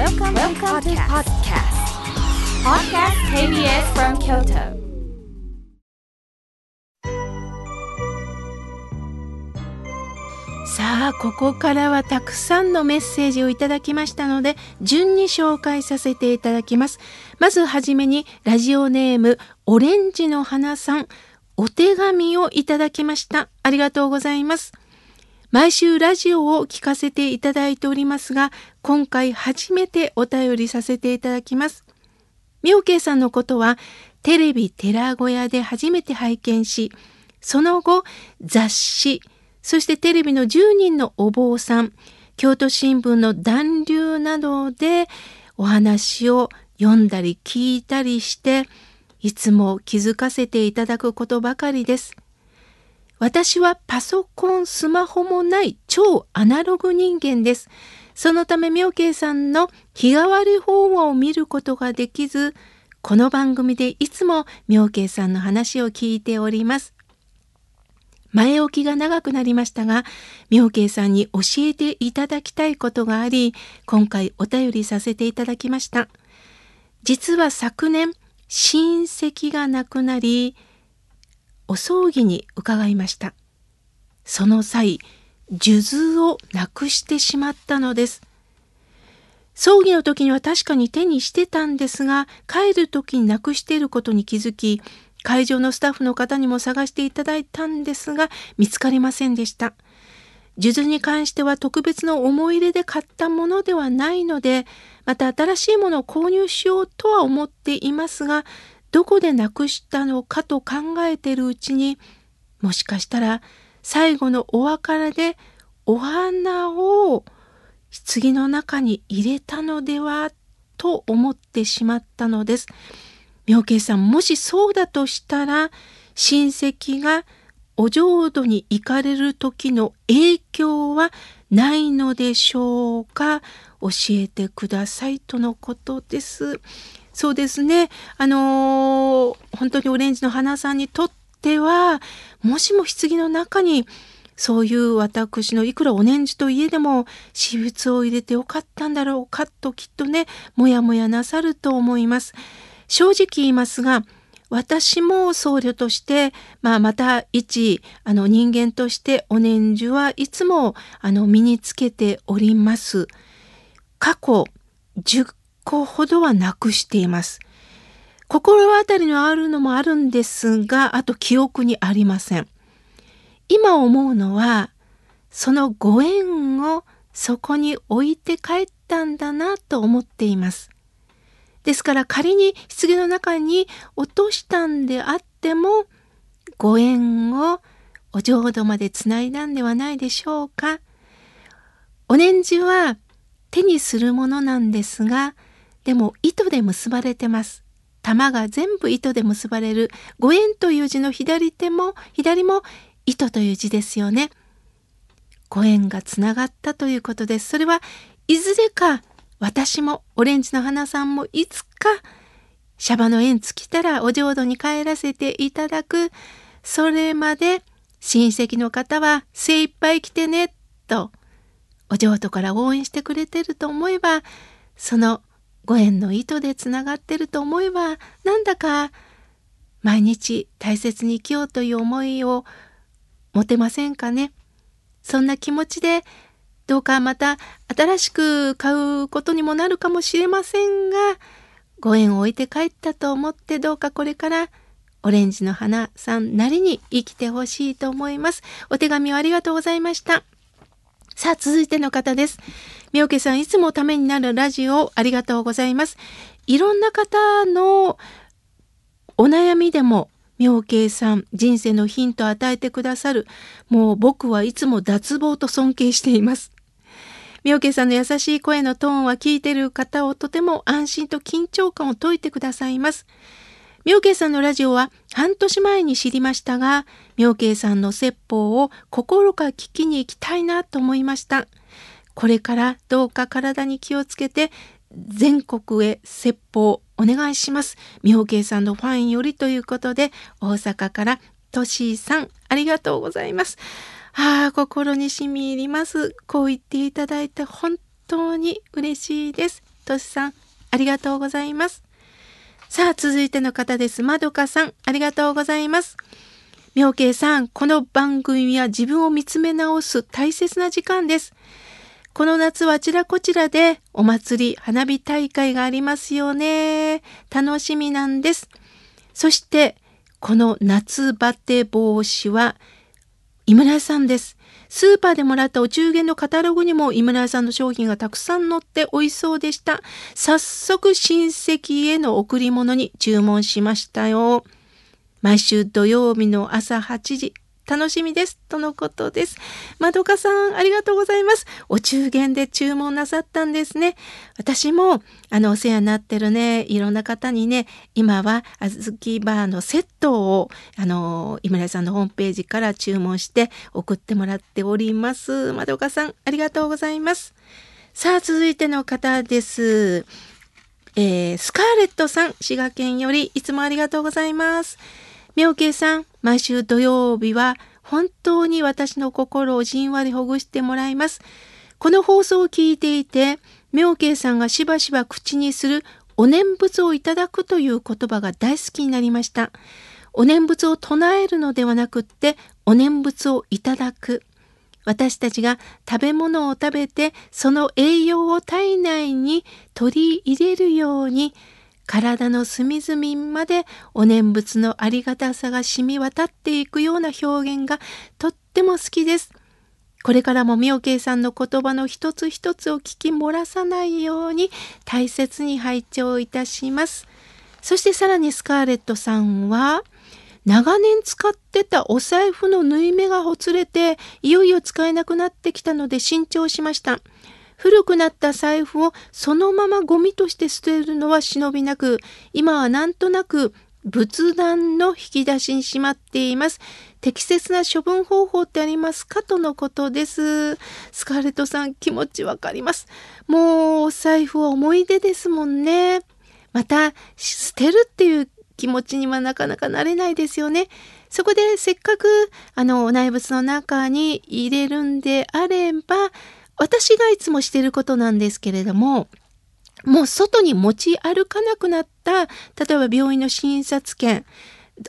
Welcome, Welcome to podcast. Podcast KBS from Kyoto. さあここからはたくさんのメッセージをいただきましたので順に紹介させていただきますまずはじめにラジオネームオレンジの花さんお手紙をいただきましたありがとうございます毎週ラジオを聞かせていただいておりますが今回初めてお便りさせていただきます妙慶さんのことはテレビ寺小屋で初めて拝見しその後雑誌そしてテレビの10人のお坊さん、京都新聞の暖流などでお話を読んだり聞いたりして、いつも気づかせていただくことばかりです。私はパソコン、スマホもない超アナログ人間です。そのため妙慶さんの日替わり法話を見ることができず、この番組でいつも妙慶さんの話を聞いております。前置きが長くなりましたが、妙慶さんに教えていただきたいことがあり、今回お便りさせていただきました。実は昨年、親戚が亡くなり、お葬儀に伺いました。その際、数珠をなくしてしまったのです。葬儀の時には確かに手にしてたんですが、帰る時になくしていることに気づき、会場のスタッフの方にも探していただいたんですが見つかりませんでした。数珠に関しては特別の思い入れで買ったものではないのでまた新しいものを購入しようとは思っていますがどこでなくしたのかと考えているうちにもしかしたら最後のお別れでお花を棺の中に入れたのではと思ってしまったのです。妙慶さんもしそうだとしたら親戚がお浄土に行かれる時の影響はないのでしょうか？教えてくださいとのことです。そうですね。あのー、本当にオレンジの花さんにとっては、もしも棺の中にそういう私のいくらお念じといえでも私物を入れてよかったんだろうかときっとね、もやもやなさると思います。正直言いますが、私も僧侶として、まあ、また一あの人間としてお念珠はいつもあの身につけております。過去10個ほどはなくしています。心当たりのあるのもあるんですが、あと記憶にありません。今思うのは、そのご縁をそこに置いて帰ったんだなと思っています。ですから仮に棺の中に落としたんであってもご縁をお浄土までつないだんではないでしょうか。お念じは手にするものなんですがでも糸で結ばれてます。玉が全部糸で結ばれるご縁という字の左手も左も糸という字ですよね。ご縁がつながったということです。それはいずれか私もオレンジの花さんもいつかシャバの縁尽きたらお浄土に帰らせていただく。それまで親戚の方は精一杯来てねとお浄土から応援してくれてると思えばそのご縁の糸でつながってると思えばなんだか毎日大切に生きようという思いを持てませんかね。そんな気持ちでどうかまた新しく買うことにもなるかもしれませんがご縁を置いて帰ったと思ってどうかこれからオレンジの花さんなりに生きてほしいと思います。お手紙をありがとうございました。さあ、続いての方です。みおけさん、いつもためになるラジオありがとうございます。いろんな方のお悩みでも妙慶さん人生のヒントを与えてくださるもう僕はいつも脱帽と尊敬しています妙慶さんの優しい声のトーンは聞いてる方をとても安心と緊張感を解いてくださいます。妙慶さんのラジオは半年前に知りましたが、妙慶さんの説法を心から聞きに行きたいなと思いました。これからどうか体に気をつけて全国へ説法お願いします。妙慶さんのファンよりということで、大阪からトシーさん、ありがとうございます。ああ、心に染み入ります。こう言っていただいて本当に嬉しいです。としさん、ありがとうございます。さあ、続いての方です。まどかさん、ありがとうございます。妙慶さん、この番組は自分を見つめ直す大切な時間です。この夏はあちらこちらでお祭り、花火大会がありますよね。楽しみなんです。そして、この夏バテ防止は、井村さんです。スーパーでもらったお中元のカタログにも井村さんの商品がたくさん載っておいしそうでした。早速親戚への贈り物に注文しましたよ。毎週土曜日の朝8時、楽しみです。とのことです。まどかさん、ありがとうございます。お中元で注文なさったんですね。私も、あの、お世話になってるね、いろんな方にね、今は、あずきバーのセットを、あの、井村さんのホームページから注文して送ってもらっております。まどかさん、ありがとうございます。さあ、続いての方です。えー、スカーレットさん、滋賀県よりいつもありがとうございます。妙慶さん、毎週土曜日は本当に私の心をじんわりほぐしてもらいます。この放送を聞いていて、妙慶さんがしばしば口にするお念仏をいただくという言葉が大好きになりました。お念仏を唱えるのではなくって、お念仏をいただく。私たちが食べ物を食べて、その栄養を体内に取り入れるように、体の隅々までお念仏のありがたさが染み渡っていくような表現がとっても好きです。これからも妙慶さんの言葉の一つ一つを聞き漏らさないように大切に拝聴いたします。そしてさらにスカーレットさんは長年使ってたお財布の縫い目がほつれていよいよ使えなくなってきたので新調しました。古くなった財布をそのままゴミとして捨てるのは忍びなく、今はなんとなく仏壇の引き出しにしまっています。適切な処分方法ってありますか？とのことです。スカーレットさん気持ちわかります。もうお財布は思い出ですもんね。また捨てるっていう気持ちにはなかなかなれないですよね。そこでせっかくあの内仏の中に入れるんであれば私がいつもしていることなんですけれども、もう外に持ち歩かなくなった、例えば病院の診察券、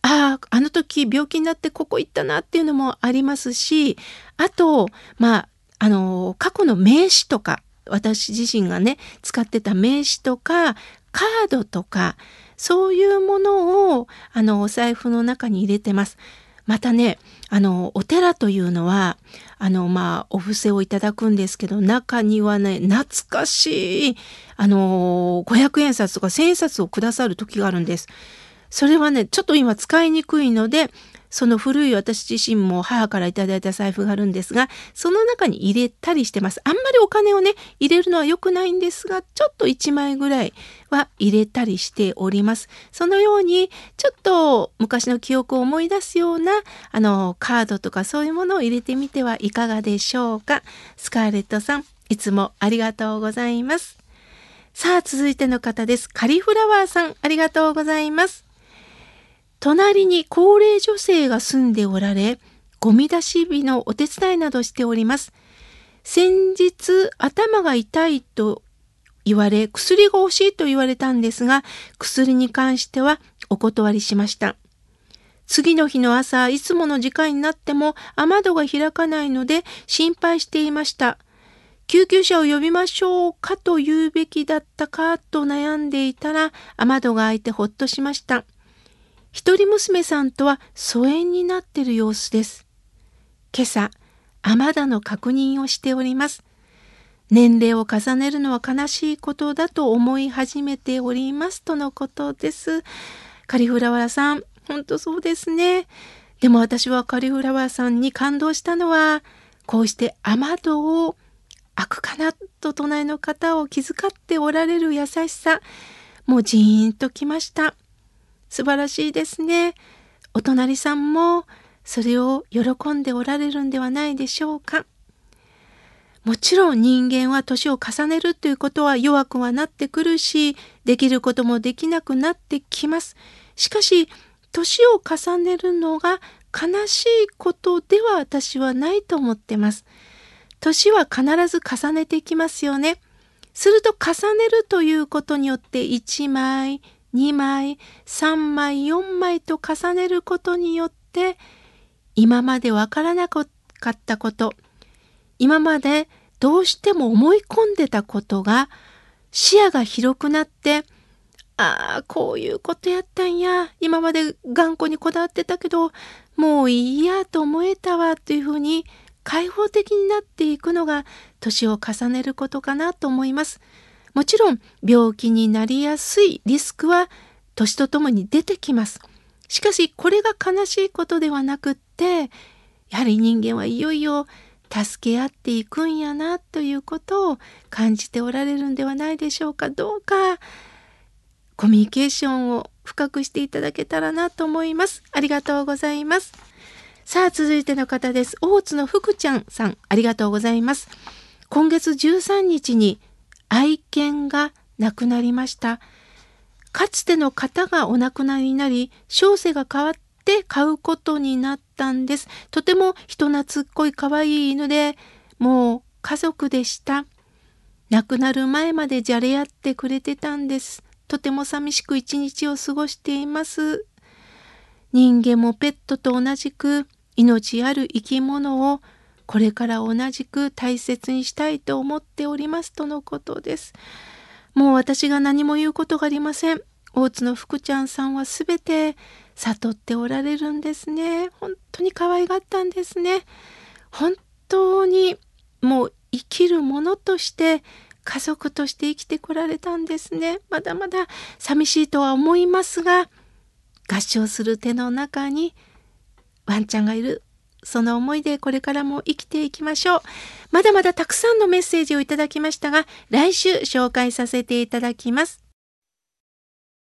ああ、あの時病気になってここ行ったなっていうのもありますし、あと、まあ、あの、過去の名刺とか、私自身がね、使ってた名刺とか、カードとか、そういうものを、あの、お財布の中に入れてます。またね、あの、お寺というのは、あの、まあ、お布施をいただくんですけど、中にはね、懐かしい、あの、五百円札とか千円札をくださる時があるんです。それはね、ちょっと今使いにくいので、その古い私自身も母からいただいた財布があるんですが、その中に入れたりしてます。あんまりお金をね、入れるのは良くないんですが、ちょっと1枚ぐらいは入れたりしております。そのように、ちょっと昔の記憶を思い出すような、あの、カードとかそういうものを入れてみてはいかがでしょうか。スカーレットさん、いつもありがとうございます。さあ、続いての方です。カリフラワーさん、ありがとうございます。隣に高齢女性が住んでおられ、ゴミ出し日のお手伝いなどしております。先日頭が痛いと言われ、薬が欲しいと言われたんですが、薬に関してはお断りしました。次の日の朝、いつもの時間になっても雨戸が開かないので心配していました。救急車を呼びましょうかと言うべきだったかと悩んでいたら雨戸が開いてほっとしました。一人娘さんとは疎遠になっている様子です。今朝、雨田の確認をしております。年齢を重ねるのは悲しいことだと思い始めておりますとのことです。カリフラワーさん、本当そうですね。でも私はカリフラワーさんに感動したのは、こうして雨戸を開くかなと隣の方を気遣っておられる優しさ、もうジーンときました。素晴らしいですね。お隣さんもそれを喜んでおられるんではないでしょうか。もちろん人間は年を重ねるということは弱くはなってくるし、できることもできなくなってきます。しかし、年を重ねるのが悲しいことでは私はないと思ってます。年は必ず重ねていきますよね。すると重ねるということによって1枚、2枚、3枚、4枚と重ねることによって今までわからなかったこと、今までどうしても思い込んでたことが視野が広くなってああ、こういうことやったんや。今まで頑固にこだわってたけど、もういいやと思えたわというふうに開放的になっていくのが年を重ねることかなと思います。もちろん病気になりやすいリスクは年とともに出てきます。しかしこれが悲しいことではなくってやはり人間はいよいよ助け合っていくんやなということを感じておられるんではないでしょうか。どうかコミュニケーションを深くしていただけたらなと思います。ありがとうございます。さあ、続いての方です。大津の福ちゃんさん、ありがとうございます。今月13日に愛犬が亡くなりました。かつての方がお亡くなりになり、小生が変わって飼うことになったんです。とても人懐っこい可愛い犬で、もう家族でした。亡くなる前までじゃれ合ってくれてたんです。とても寂しく一日を過ごしています。人間もペットと同じく命ある生き物をこれから同じく大切にしたいと思っておりますとのことです。もう私が何も言うことがありません。大津の福ちゃんさんはすべて悟っておられるんですね。本当に可愛がったんですね。本当にもう生きるものとして家族として生きてこられたんですね。まだまだ寂しいとは思いますが、合唱する手の中にワンちゃんがいる。その思いでこれからも生きていきましょう。まだまだたくさんのメッセージをいただきましたが、来週紹介させていただきます。